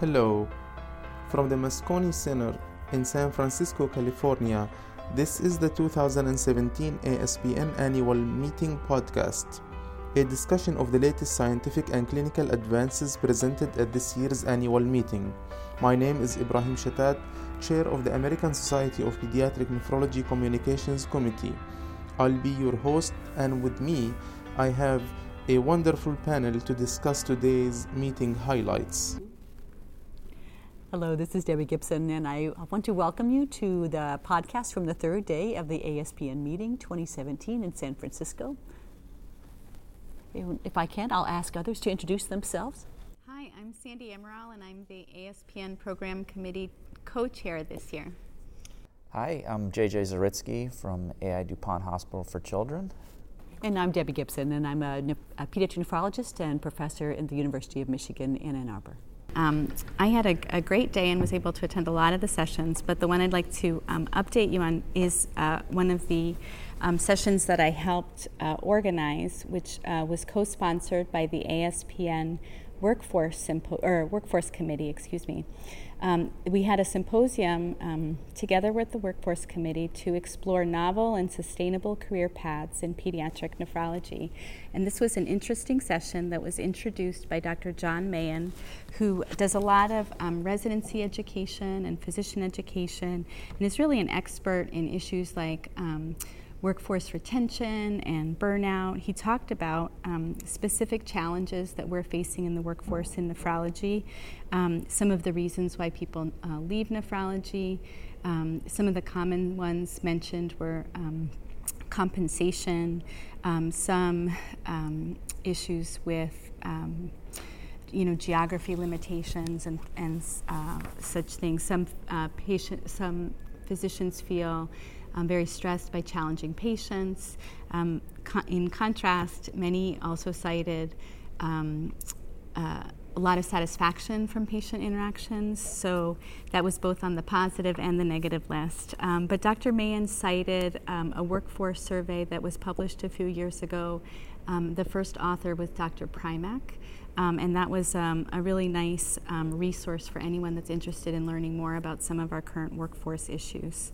Hello. From the Moscone Center in San Francisco, California, this is the 2017 ASPN Annual Meeting Podcast, a discussion of the latest scientific and clinical advances presented at this year's annual meeting. My name is Ibrahim Shatat, Chair of the American Society of Pediatric Nephrology Communications Committee. I'll be your host, and with me, I have a wonderful panel to discuss today's meeting highlights. Hello, this is Debbie Gipson, and I want to welcome you to the podcast from the third day of the ASPN meeting 2017 in San Francisco. If I can, I'll ask others to introduce themselves. Hi, I'm Sandi Amaral, and I'm the ASPN Program Committee co chair this year. Hi, I'm JJ Zaritsky from AI DuPont Hospital for Children. And I'm Debbie Gipson, and I'm a, a pediatric nephrologist and professor at the University of Michigan in Ann Arbor. Um, I had a, a, great day and was able to attend a lot of the sessions, but the one I'd like to um, update you on is uh, one of the um, sessions that I helped uh, organize, which uh, was co sponsored by the ASPN Workforce, Sympo- or Workforce Committee, excuse me. Um, we had a symposium um, together with the Workforce Committee to explore novel and sustainable career paths in pediatric nephrology. And this was an interesting session that was introduced by Dr. Jon Mahan, who does a lot of um, residency education and physician education, and is really an expert in issues like um, workforce retention and burnout. He talked about um, specific challenges that we're facing in the workforce in nephrology, um, some of the reasons why people uh, leave nephrology. Um, some of the common ones mentioned were um, compensation, um, some um, issues with you know geography limitations and and uh, such things. Some uh, patient, some physicians feel um, very stressed by challenging patients. Um, in contrast, many also cited um, uh, a lot of satisfaction from patient interactions. So that was both on the positive and the negative list. Um, but Dr. Mahan cited um, a workforce survey that was published a few years ago. Um, the first author was Dr. Primack. Um, and that was um, a really nice um, resource for anyone that's interested in learning more about some of our current workforce issues.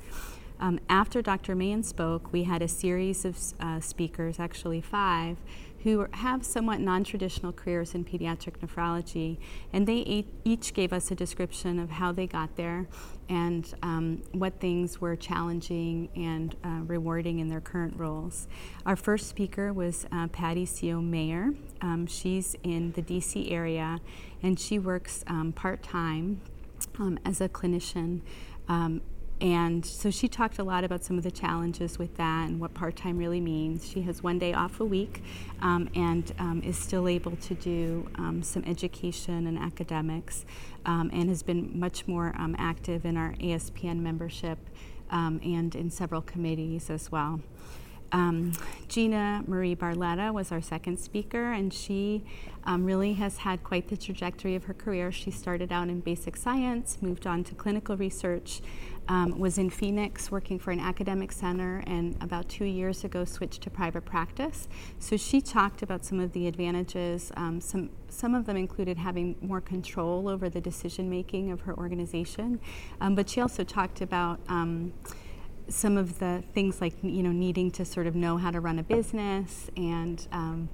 Um, after Dr. Mahan spoke, we had a series of uh, speakers, actually five, who have somewhat non traditional careers in pediatric nephrology, and they each gave us a description of how they got there and um, what things were challenging and uh, rewarding in their current roles. Our first speaker was uh, Patty Seo Mayer. Um, she's in the DC area and she works um, part time um, as a clinician um, and so she talked a lot about some of the challenges with that and what part time really means. She has one day off a week um, and um, is still able to do um, some education and academics um, and has been much more um, active in our ASPN membership um, and in several committees as well. Um, Gina Marie Barletta was our second speaker, and she um, really has had quite the trajectory of her career. She started out in basic science, moved on to clinical research, um, was in Phoenix working for an academic center, and about two years ago switched to private practice. So she talked about some of the advantages. Um, some some of them included having more control over the decision making of her organization, um, but she also talked about um, some of the things like you know needing to sort of know how to run a business and um,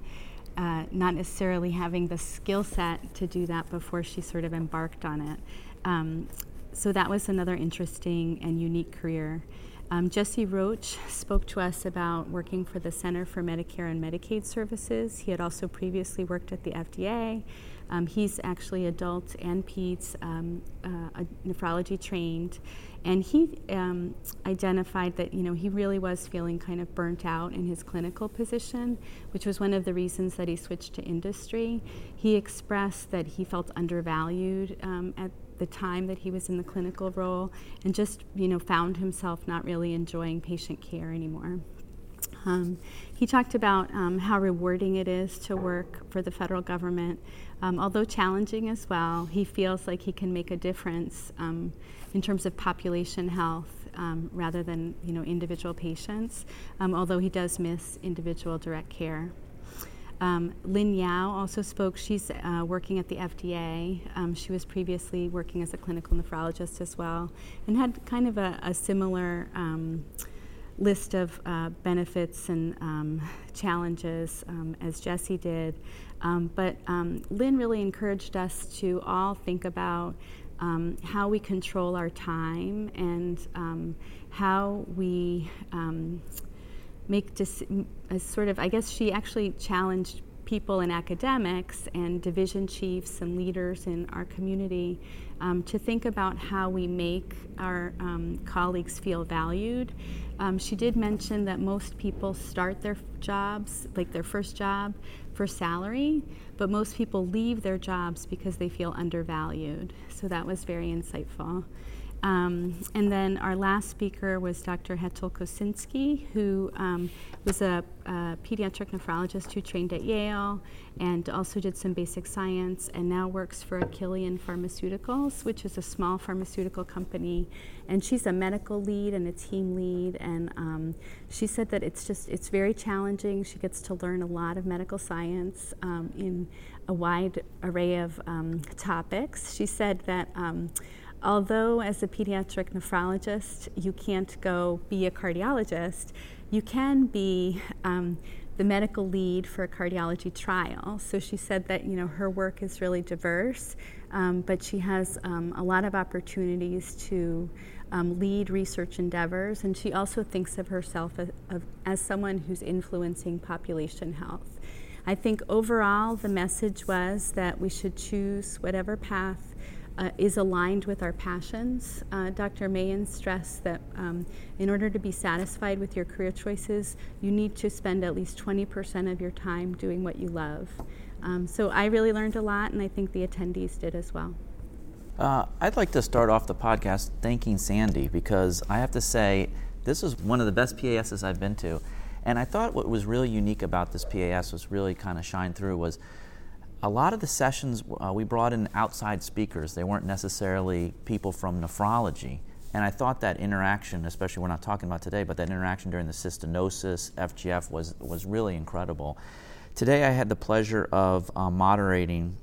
uh, not necessarily having the skill set to do that before she sort of embarked on it. Um, so that was another interesting and unique career. Um, Jesse Roach spoke to us about working for the Center for Medicare and Medicaid Services. He had also previously worked at the FDA. Um, he's actually adult and peds um, uh, nephrology trained, and he um, identified that you know he really was feeling kind of burnt out in his clinical position, which was one of the reasons that he switched to industry. He expressed that he felt undervalued um, at the time that he was in the clinical role and just you know found himself not really enjoying patient care anymore. Um, he talked about um, how rewarding it is to work for the federal government. Um, although challenging as well, he feels like he can make a difference um, in terms of population health um, rather than you know individual patients. Um, although he does miss individual direct care. Um, Lynne Yao also spoke. She's uh, working at the FDA. Um, she was previously working as a clinical nephrologist as well, and had kind of a, a similar um, list of uh, benefits and um, challenges um, as Jesse did. Um, but Lynne really encouraged us to all think about how we control our time and how we make dis- a sort of, I guess she actually challenged people in academics and division chiefs and leaders in our community um, to think about how we make our um, colleagues feel valued. Um, she did mention that most people start their jobs, like their first job, for salary, but most people leave their jobs because they feel undervalued. So that was very insightful. Um, and then our last speaker was Dr. Hetal Kocinsky, who um, was a, a, pediatric nephrologist who trained at Yale and also did some basic science and now works for Achillion Pharmaceuticals, which is a small pharmaceutical company. And she's a medical lead and a team lead. And um, she said that it's just, it's very challenging. She gets to learn a lot of medical science um, in a wide array of um, topics. She said that um, although as a pediatric nephrologist you can't go be a cardiologist, you can be um, the medical lead for a cardiology trial. So she said that you know her work is really diverse, um, but she has um, a lot of opportunities to um, lead research endeavors, and she also thinks of herself as, of, as someone who's influencing population health. I think overall the message was that we should choose whatever path uh, is aligned with our passions. Uh, Dr. Mahan stressed that um, in order to be satisfied with your career choices, you need to spend at least 20% of your time doing what you love. Um, so I really learned a lot, and I think the attendees did as well. Uh, I'd like to start off the podcast thanking Sandi because I have to say, this is one of the best PASs I've been to. And I thought what was really unique about this PAS was really kind of shine through was a lot of the sessions uh, we brought in outside speakers. They weren't necessarily people from nephrology. And I thought that interaction, especially we're not talking about today, but that interaction during the cystinosis, FGF, was, was really incredible. Today I had the pleasure of uh, moderating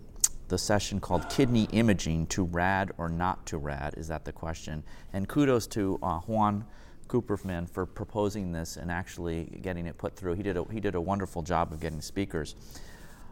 the session called Kidney Imaging to RAD or Not to RAD, is that the question? And kudos to uh, Juan Kupferman for proposing this and actually getting it put through. He did a, he did a wonderful job of getting speakers.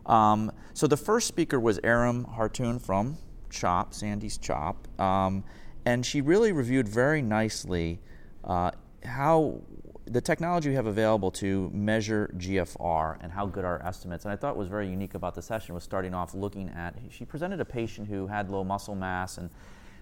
Um, so the first speaker was Erum Hartung from CHOP, Sandi's CHOP, um, and she really reviewed very nicely uh, how the technology we have available to measure GFR and how good our estimates. And I thought was very unique about the session was starting off looking at. She presented a patient who had low muscle mass and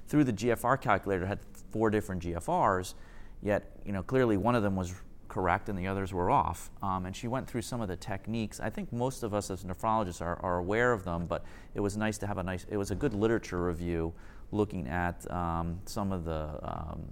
through the GFR calculator had four different GFRs. Yet, you know, clearly one of them was correct and the others were off. Um, and she went through some of the techniques. I think most of us as nephrologists are, are, aware of them, but it was nice to have a nice, it was a good literature review looking at um, some of the um,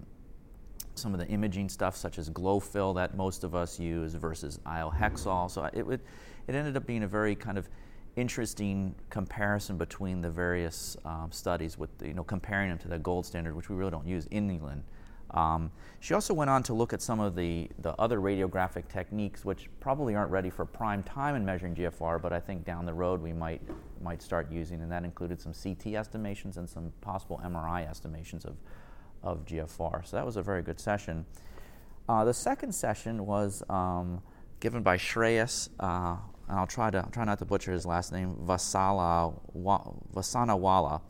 some of the imaging stuff such as Glofil that most of us use versus iohexol. So it would, it ended up being a very kind of interesting comparison between the various um, studies with you know comparing them to the gold standard, which we really don't use in England. Um, she also went on to look at some of the, the other radiographic techniques, which probably aren't ready for prime time in measuring GFR, but I think down the road we might, might start using, and that included some CT estimations and some possible MRI estimations of, of GFR. So that was a very good session. Uh, the second session was um, given by Shreyas, uh, and I'll try, to, try not to butcher his last name, Vasala, Vasanawala.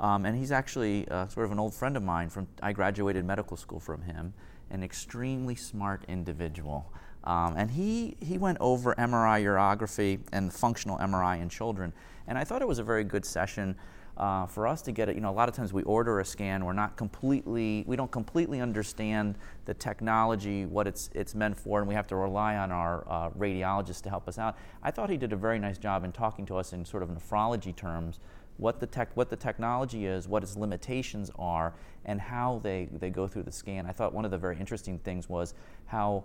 Um, and he's actually uh, sort of an old friend of mine. From I graduated medical school from him, an extremely smart individual. Um, and he, he went over MRI urography and functional MRI in children. And I thought it was a very good session uh, for us to get it. You know, a lot of times we order a scan, we're not completely, we don't completely understand the technology, what it's, it's meant for, and we have to rely on our uh, radiologists to help us out. I thought he did a very nice job in talking to us in sort of nephrology terms what the, tech, what the technology is, what its limitations are, and how they, they go through the scan. I thought one of the very interesting things was how,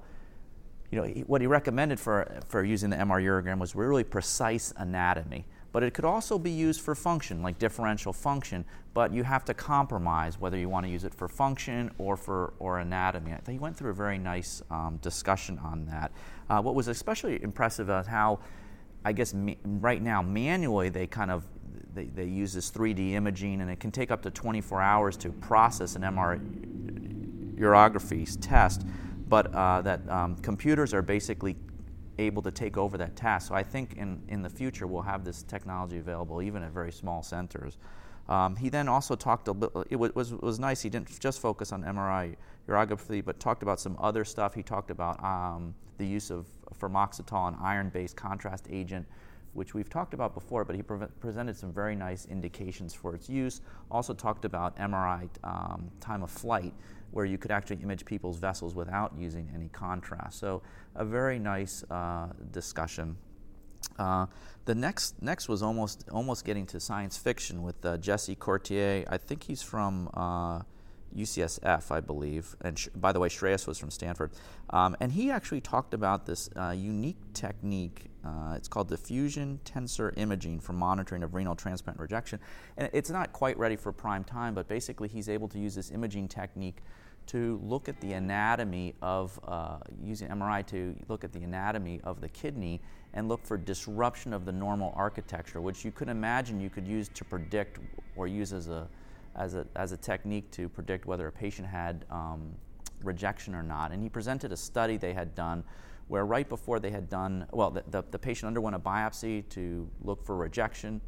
you know, what he recommended for, for using the MR urogram was really precise anatomy. But it could also be used for function, like differential function, but you have to compromise whether you want to use it for function or for or anatomy. I he went through a very nice um, discussion on that. Uh, what was especially impressive is how I guess ma- right now manually they kind of they, they use this 3D imaging and it can take up to 24 hours to process an MR urography test, but uh, that um, computers are basically able to take over that task. So I think in, in the future we'll have this technology available even at very small centers. Um, he then also talked a bit, it was, was, nice, he didn't just focus on MRI urography, but talked about some other stuff. He talked about um, the use of ferumoxytol, an iron based contrast agent, which we've talked about before, but he pre- presented some very nice indications for its use. Also talked about MRI um, time of flight, where you could actually image people's vessels without using any contrast. So, a very nice uh, discussion. Uh, the next next was almost almost getting to science fiction with uh, Jesse Courtier. I think he's from uh, UCSF, I believe. And sh- by the way, Shreyas was from Stanford. Um, and he actually talked about this uh, unique technique. Uh, it's called diffusion tensor imaging for monitoring of renal transplant rejection. And it's not quite ready for prime time, but basically, he's able to use this imaging technique to look at the anatomy of, uh, using MRI to look at the anatomy of the kidney and look for disruption of the normal architecture, which you could imagine you could use to predict or use as a, as a, as a technique to predict whether a patient had um, rejection or not. And he presented a study they had done where right before they had done, well, the, the, the patient underwent a biopsy to look for rejection,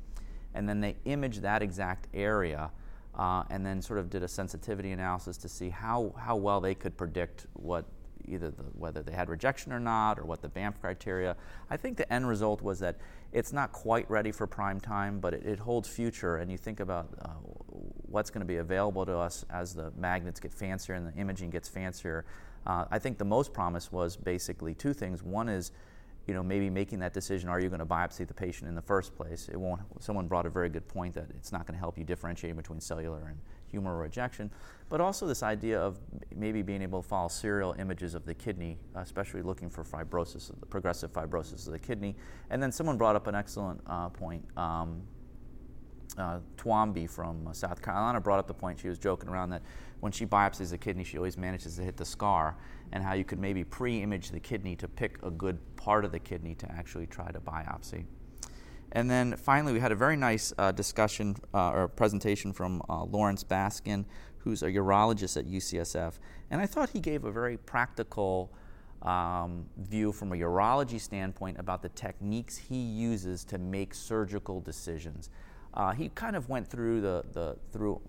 and then they imaged that exact area uh, and then sort of did a sensitivity analysis to see how, how well they could predict what either the, whether they had rejection or not or what the Banff criteria. I think the end result was that it's not quite ready for prime time, but it, it holds future. And you think about uh, what's going to be available to us as the magnets get fancier and the imaging gets fancier. Uh, I think the most promise was basically two things. One is you know, maybe making that decision, are you going to biopsy the patient in the first place? It won't, someone brought a very good point that it's not going to help you differentiate between cellular and humoral rejection, but also this idea of maybe being able to follow serial images of the kidney, especially looking for fibrosis, progressive fibrosis of the kidney. And then someone brought up an excellent uh, point. Um, uh, Twombley from uh, South Carolina brought up the point. She was joking around that when she biopsies a kidney, she always manages to hit the scar, and how you could maybe pre-image the kidney to pick a good part of the kidney to actually try to biopsy. And then finally, we had a very nice uh, discussion uh, or presentation from uh, Lawrence Baskin, who's a urologist at UCSF. And I thought he gave a very practical um, view from a urology standpoint about the techniques he uses to make surgical decisions. Uh, he kind of went through the, the through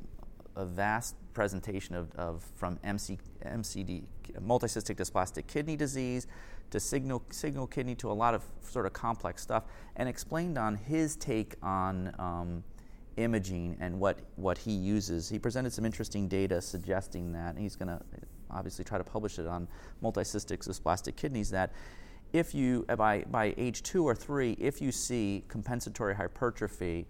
a vast presentation of, of from MC, MCD, multicystic dysplastic kidney disease, to signal, signal kidney, to a lot of sort of complex stuff, and explained on his take on um, imaging and what, what he uses. He presented some interesting data suggesting that, he's going to obviously try to publish it on multicystic dysplastic kidneys, that if you, by, by age two or three, if you see compensatory hypertrophy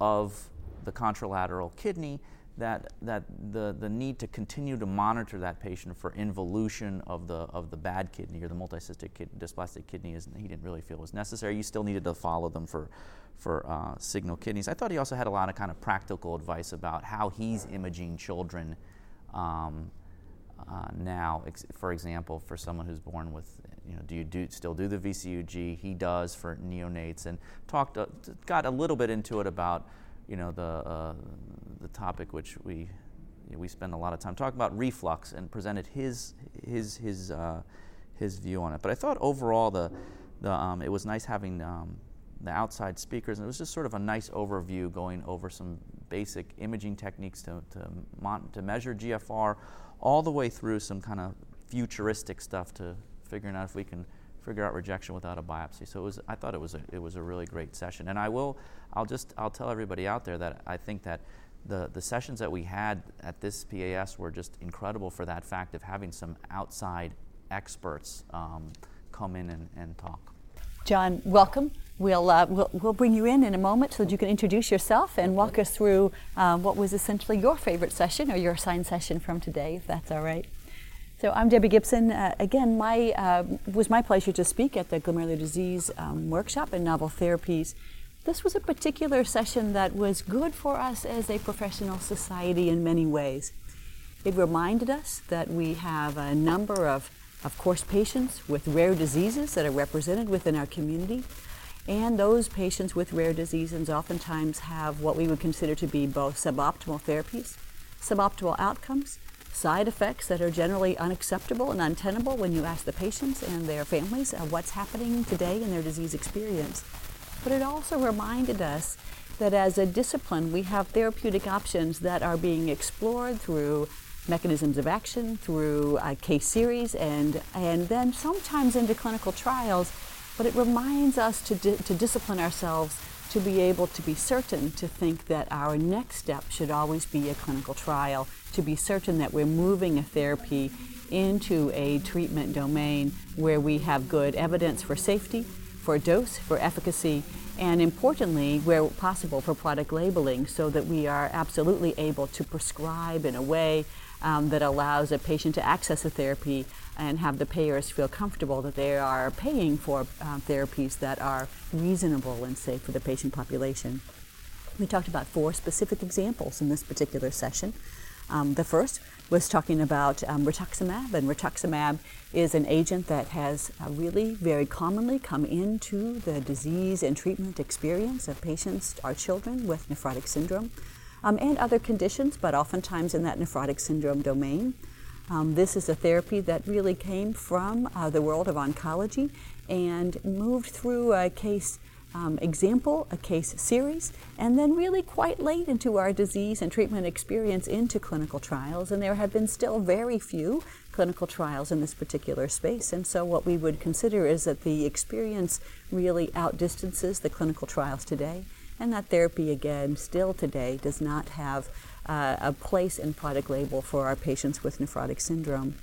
of the contralateral kidney, that, that the, the need to continue to monitor that patient for involution of the, of the bad kidney or the multicystic kid, dysplastic kidney is, he didn't really feel was necessary. You still needed to follow them for, for uh, signal kidneys. I thought he also had a lot of kind of practical advice about how he's imaging children um, uh, now. Ex- for example, for someone who's born with, you know, do you do, still do the VCUG? He does for neonates, and talked, uh, got a little bit into it about, you know, the uh, the topic which we you know, we spend a lot of time talking about reflux and presented his his his uh, his view on it. But I thought overall the the um, it was nice having um, the outside speakers, and it was just sort of a nice overview going over some basic imaging techniques to to, mon- to measure GFR, all the way through some kind of futuristic stuff to figuring out if we can figure out rejection without a biopsy. So it was, I thought it was a, it was a really great session. And I will, I'll just, I'll tell everybody out there that I think that the, the sessions that we had at this PAS were just incredible for that fact of having some outside experts um, come in and, and talk. Jon, welcome. We'll, uh, we'll, we'll bring you in in a moment so that you can introduce yourself and walk us through um, what was essentially your favorite session or your assigned session from today, if that's all right. So I'm Debbie Gipson. Uh, again, my uh, was my pleasure to speak at the glomerular disease um, workshop and novel therapies. This was a particular session that was good for us as a professional society in many ways. It reminded us that we have a number of, of course, patients with rare diseases that are represented within our community. And those patients with rare diseases oftentimes have what we would consider to be both suboptimal therapies, suboptimal outcomes, side effects that are generally unacceptable and untenable when you ask the patients and their families uh, what's happening today in their disease experience. But it also reminded us that as a discipline, we have therapeutic options that are being explored through mechanisms of action, through a case series, and, and then sometimes into clinical trials. But it reminds us to, di- to discipline ourselves to be able to be certain to think that our next step should always be a clinical trial, to be certain that we're moving a therapy into a treatment domain where we have good evidence for safety, for dose, for efficacy, and importantly, where possible, for product labeling so that we are absolutely able to prescribe in a way um, that allows a patient to access a therapy and have the payers feel comfortable that they are paying for uh, therapies that are reasonable and safe for the patient population. We talked about four specific examples in this particular session. Um, the first was talking about um, rituximab, and rituximab is an agent that has uh, really very commonly come into the disease and treatment experience of patients, our children with nephrotic syndrome, um, and other conditions, but oftentimes in that nephrotic syndrome domain. Um, this is a therapy that really came from uh, the world of oncology and moved through a case um, example, a case series, and then really quite late into our disease and treatment experience into clinical trials. And there have been still very few clinical trials in this particular space. And so, what we would consider is that the experience really outdistances the clinical trials today, and that therapy, again, still today does not have uh, a place in product label for our patients with nephrotic syndrome.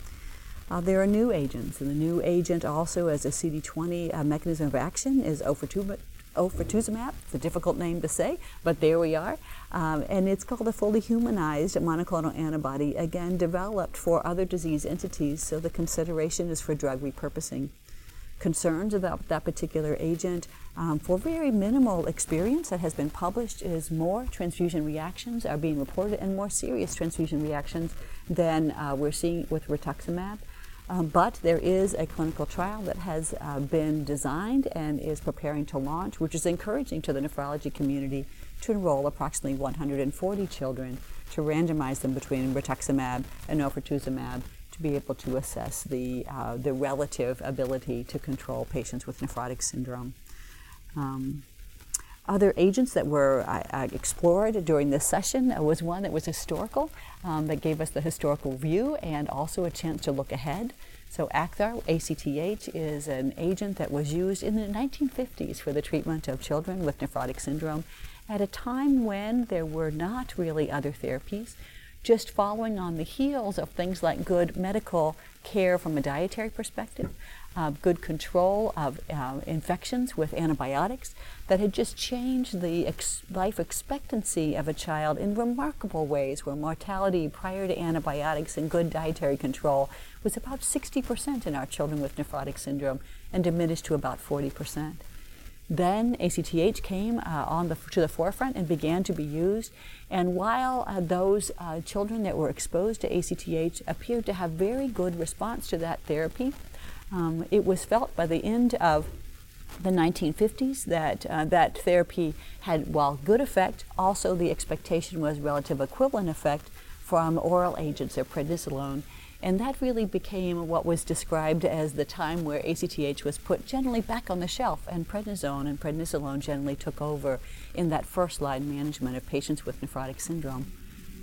Uh, there are new agents, and the new agent also as a CD20 uh, mechanism of action is. Ofatumumab, it's a difficult name to say, but there we are. Um, and it's called a fully humanized monoclonal antibody, again developed for other disease entities, so the consideration is for drug repurposing concerns about that particular agent. Um, for very minimal experience that has been published is more transfusion reactions are being reported and more serious transfusion reactions than uh, we're seeing with rituximab. Um, but there is a clinical trial that has uh, been designed and is preparing to launch, which is encouraging to the nephrology community to enroll approximately 140 children to randomize them between rituximab and ofatumumab to be able to assess the, uh, the relative ability to control patients with nephrotic syndrome. Um, other agents that were explored during this session uh, was one that was historical, um, that gave us the historical view and also a chance to look ahead. So Acthar, ACTH, is an agent that was used in the 1950s for the treatment of children with nephrotic syndrome at a time when there were not really other therapies just following on the heels of things like good medical care from a dietary perspective, uh, good control of uh, infections with antibiotics that had just changed the ex- life expectancy of a child in remarkable ways, where mortality prior to antibiotics and good dietary control was about 60% in our children with nephrotic syndrome and diminished to about 40%. Then ACTH came uh, on the, to the forefront and began to be used. And while uh, those uh, children that were exposed to ACTH appeared to have very good response to that therapy, um, it was felt by the end of the 1950s that uh, that therapy had, while good effect, also the expectation was relative equivalent effect from oral agents of prednisolone. And that really became what was described as the time where ACTH was put generally back on the shelf, and prednisone and prednisolone generally took over in that first line management of patients with nephrotic syndrome.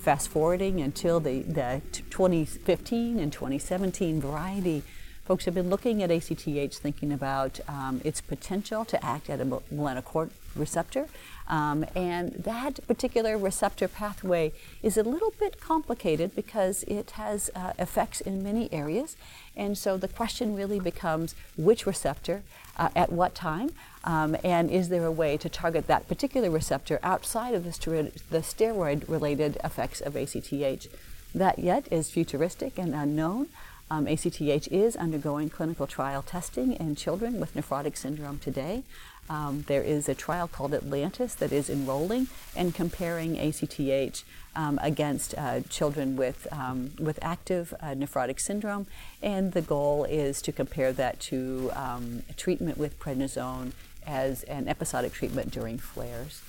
Fast forwarding until the, the 2015 and 2017 variety folks have been looking at ACTH thinking about um, its potential to act at a melanocortin receptor. Um, and that particular receptor pathway is a little bit complicated because it has uh, effects in many areas. And so the question really becomes which receptor, uh, at what time, um, and is there a way to target that particular receptor outside of the, steroid, the steroid related effects of ACTH? That yet is futuristic and unknown. Um, ACTH is undergoing clinical trial testing in children with nephrotic syndrome today. Um, there is a trial called Atlantis that is enrolling and comparing ACTH um, against uh, children with, um, with active uh, nephrotic syndrome, and the goal is to compare that to um, treatment with prednisone as an episodic treatment during flares.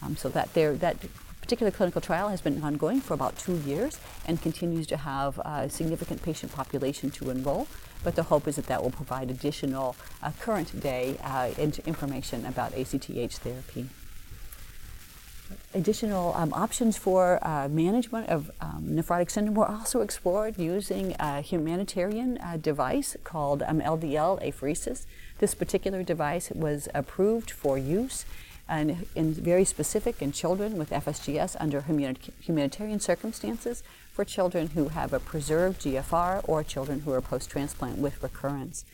Um, so that there, that particular clinical trial has been ongoing for about two years and continues to have a significant patient population to enroll. But the hope is that that will provide additional uh, current day uh, information about ACTH therapy. Additional um, options for uh, management of um, nephrotic syndrome were also explored using a humanitarian uh, device called um, LDL apheresis. This particular device was approved for use and in very specific in children with FSGS under humanitarian circumstances for children who have a preserved GFR or children who are post-transplant with recurrence.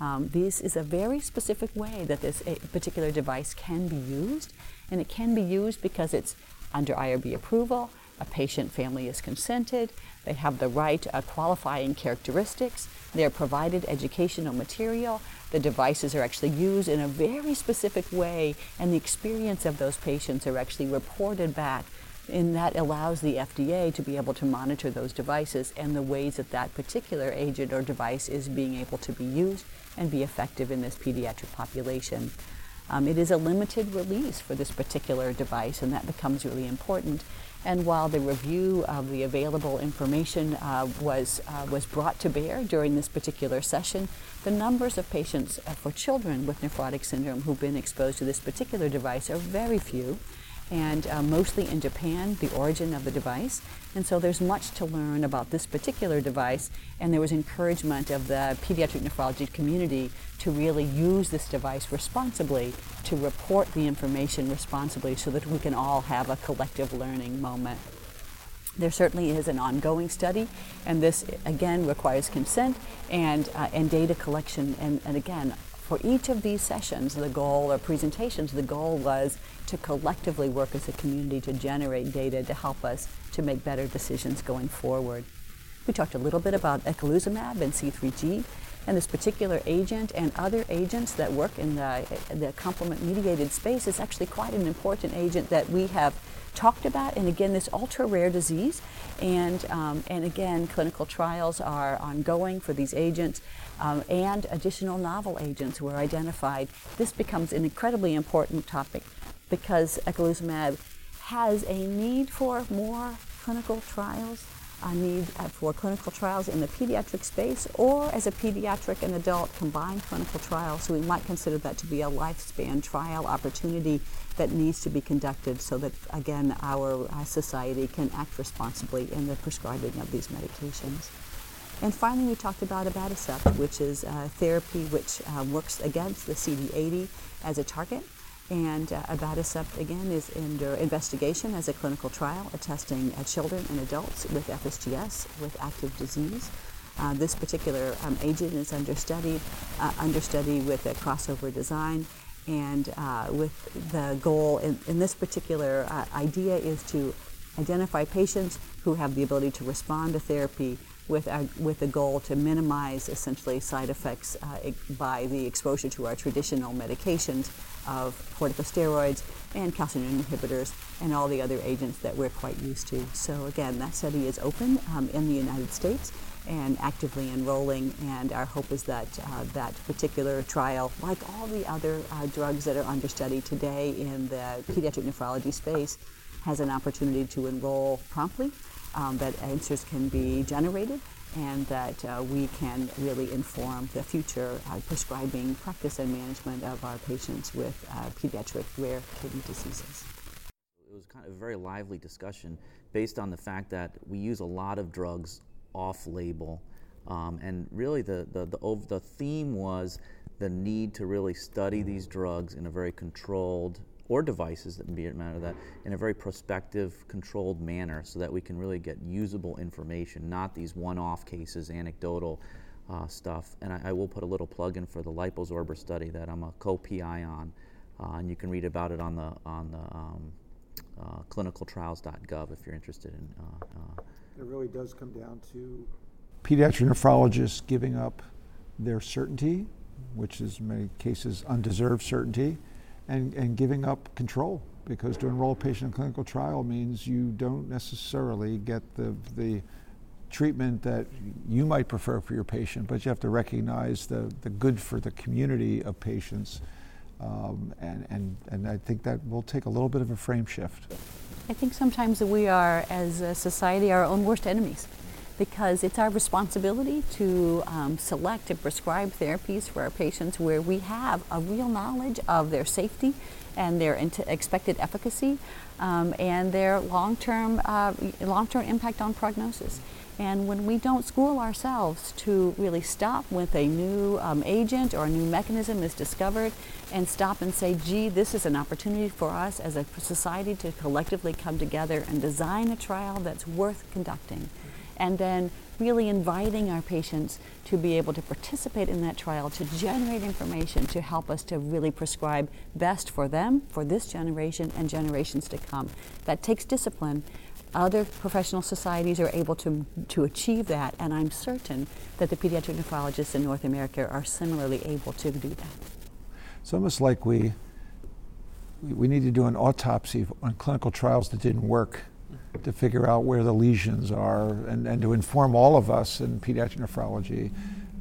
Um, this is a very specific way that this particular device can be used, and it can be used because it's under IRB approval, a patient family is consented, they have the right uh, qualifying characteristics, they're provided educational material, the devices are actually used in a very specific way, and the experience of those patients are actually reported back. And that allows the FDA to be able to monitor those devices and the ways that that particular agent or device is being able to be used and be effective in this pediatric population. Um, it is a limited release for this particular device, and that becomes really important. And while the review of the available information uh, was, uh, was brought to bear during this particular session, the numbers of patients uh, for children with nephrotic syndrome who've been exposed to this particular device are very few and uh, mostly in Japan, the origin of the device. And so there's much to learn about this particular device, and there was encouragement of the pediatric nephrology community to really use this device responsibly, to report the information responsibly so that we can all have a collective learning moment. There certainly is an ongoing study, and this again requires consent and, uh, and data collection. And, and again, for each of these sessions, the goal or presentations, the goal was to collectively work as a community to generate data to help us to make better decisions going forward. We talked a little bit about eculizumab and C3G, and this particular agent and other agents that work in the, the complement mediated space is actually quite an important agent that we have talked about. And again, this ultra rare disease, and um, and again, clinical trials are ongoing for these agents, um, and additional novel agents were identified. This becomes an incredibly important topic because eculizumab has a need for more clinical trials a need for clinical trials in the pediatric space or as a pediatric and adult combined clinical trial. So we might consider that to be a lifespan trial opportunity that needs to be conducted so that, again, our uh, society can act responsibly in the prescribing of these medications. And finally, we talked about abatacept, which is a therapy which uh, works against the CD80 as a target. And uh, abatacept, again, is under investigation as a clinical trial, testing uh, children and adults with FSGS with active disease. Uh, this particular um, agent is under study, uh, under study with a crossover design, and uh, with the goal in, in this particular uh, idea is to identify patients who have the ability to respond to therapy with, our, with the goal to minimize essentially side effects by the exposure to our traditional medications of corticosteroids and calcineurin inhibitors and all the other agents that we're quite used to. So again, that study is open um, in the United States and actively enrolling. And our hope is that uh, that particular trial, like all the other uh, drugs that are under study today in the pediatric nephrology space, has an opportunity to enroll promptly um, that answers can be generated and that uh, we can really inform the future uh, prescribing practice and management of our patients with uh, pediatric rare kidney diseases. It was kind of a very lively discussion based on the fact that we use a lot of drugs off label. Um, and really, the, the, the, the theme was the need to really study these drugs in a very controlled or devices that can be it matter of that in a very prospective, controlled manner, so that we can really get usable information, not these one-off cases, anecdotal uh, stuff. And I, I, will put a little plug in for the liposorber study that I'm a co-PI on, uh, and you can read about it on the on the um, uh, clinicaltrials.gov if you're interested in. Uh, uh, it really does come down to pediatric nephrologists giving up their certainty, which is in many cases undeserved certainty and, and giving up control because to enroll a patient in a clinical trial means you don't necessarily get the, the treatment that you might prefer for your patient, but you have to recognize the, the good for the community of patients Um, and, and, and I think that will take a little bit of a frame shift. I think sometimes we are, as a society, our own worst enemies because it's our responsibility to um, select and prescribe therapies for our patients where we have a real knowledge of their safety and their expected efficacy um, and their long-term uh, long-term impact on prognosis. And when we don't school ourselves to really stop with a new um, agent or a new mechanism is discovered and stop and say, gee, this is an opportunity for us as a society to collectively come together and design a trial that's worth conducting and then really inviting our patients to be able to participate in that trial, to generate information to help us to really prescribe best for them, for this generation, and generations to come. That takes discipline. Other professional societies are able to, to achieve that, and I'm certain that the pediatric nephrologists in North America are similarly able to do that. It's almost like we, we need to do an autopsy on clinical trials that didn't work to figure out where the lesions are and, and to inform all of us in pediatric nephrology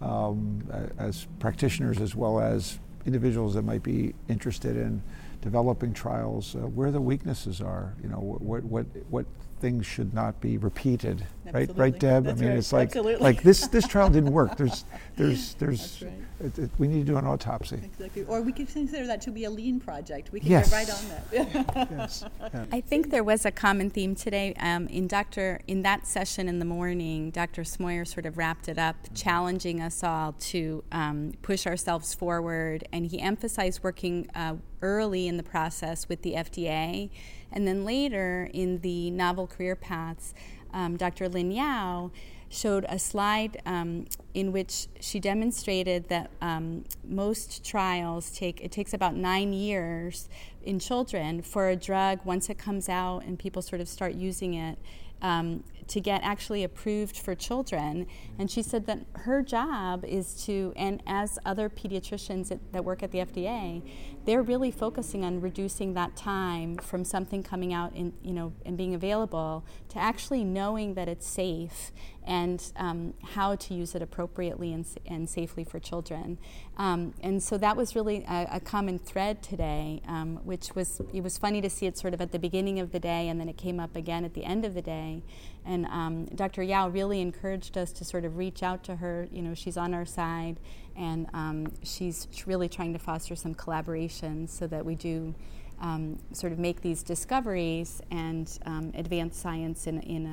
um, as practitioners as well as individuals that might be interested in developing trials uh, where the weaknesses are you know what what what things should not be repeated right right deb That's i mean right. it's like Absolutely. like this this trial didn't work there's there's there's right. it, it, we need to do an autopsy Exactly. Or we could consider that to be a lean project. We can Yes. get right on that. yes yeah. I think there was a common theme today um, in Dr. in that session in the morning. Dr. Smoyer sort of wrapped it up, challenging us all to um, push ourselves forward, and he emphasized working uh, early in the process with the FDA, and then later in the novel career paths. Um, Dr. Lynne Yao showed a slide um, in which she demonstrated that um, most trials take it takes about nine years in children for a drug once it comes out and people sort of start using it um, to get actually approved for children. And she said that her job is to, and as other pediatricians that, that, work at the FDA, they're really focusing on reducing that time from something coming out in, you know, and being available to actually knowing that it's safe and um, how to use it appropriately and, and safely for children. Um, and so that was really a, a common thread today, um, which was, it was funny to see it sort of at the beginning of the day and then it came up again at the end of the day. And um, Dr. Yao really encouraged us to sort of reach out to her. You know, she's on our side, and um, she's really trying to foster some collaboration so that we do um, sort of make these discoveries and um, advance science in, in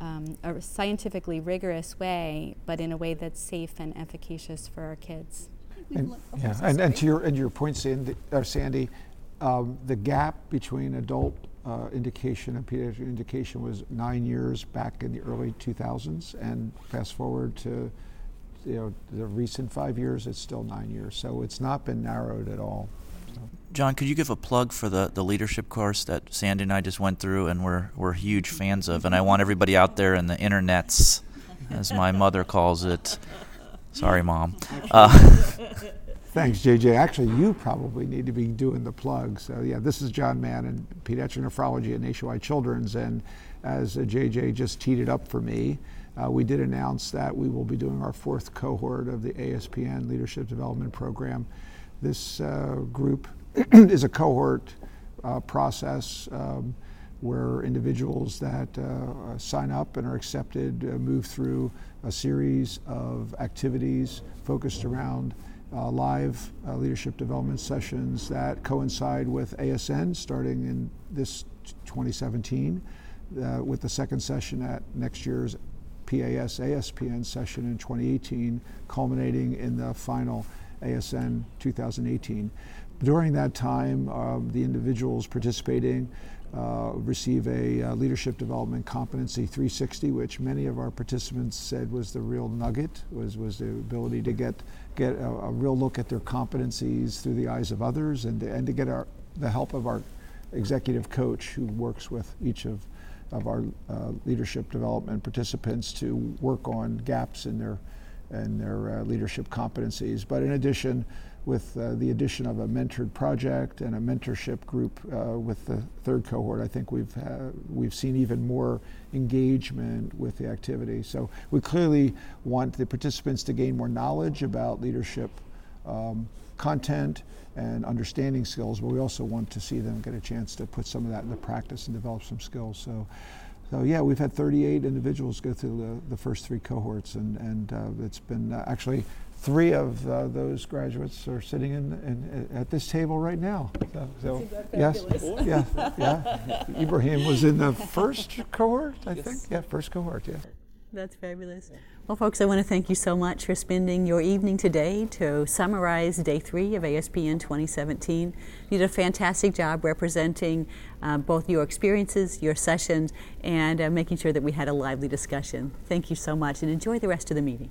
a, um, a scientifically rigorous way, but in a way that's safe and efficacious for our kids. And, yeah, and, and to your and your point, Sandi, uh, Sandi um, the gap between adult uh, indication and pediatric indication was nine years back in the early 2000s, and fast forward to you know the recent five years, it's still nine years. So it's not been narrowed at all. Jon, could you give a plug for the, the leadership course that Sandi and I just went through, and we're we're huge fans of, and I want everybody out there in the internets, as my mother calls it. Sorry, mom. Uh, Thanks, JJ. Actually, you probably need to be doing the plug. So, yeah, this is Jon Mahan, in pediatric nephrology at Nationwide Children's. And as JJ just teed it up for me, uh, we did announce that we will be doing our fourth cohort of the ASPN Leadership Development Program. This uh, group is a cohort uh, process um, where individuals that uh, sign up and are accepted uh, move through a series of activities focused around uh, live uh, leadership development sessions that coincide with ASN starting in this 2017, uh, with the second session at next year's PAS ASPN session in 2018, culminating in the final ASN 2018. During that time, um, the individuals participating uh, receive a uh, leadership development competency 360, which many of our participants said was the real nugget, was, was the ability to get, get a, a real look at their competencies through the eyes of others and to, and to get our, the help of our executive coach who works with each of, of our uh, leadership development participants to work on gaps in their, in their uh, leadership competencies. But in addition, with uh, the addition of a mentored project and a mentorship group uh, with the third cohort, I think we've uh, we've seen even more engagement with the activity. So we clearly want the participants to gain more knowledge about leadership um, content and understanding skills, but we also want to see them get a chance to put some of that into practice and develop some skills. So, so yeah, we've had 38 individuals go through the, the first three cohorts, and, and uh, it's been uh, actually three of uh, those graduates are sitting in, in, at this table right now. So, so yes, yeah, yeah. Ibrahim was in the first cohort, I yes. think. Yeah, first cohort. Yeah. That's fabulous. Well, folks, I want to thank you so much for spending your evening today to summarize day three of ASPN 2017. You did a fantastic job representing uh, both your experiences, your sessions, and uh, making sure that we had a lively discussion. Thank you so much, and enjoy the rest of the meeting.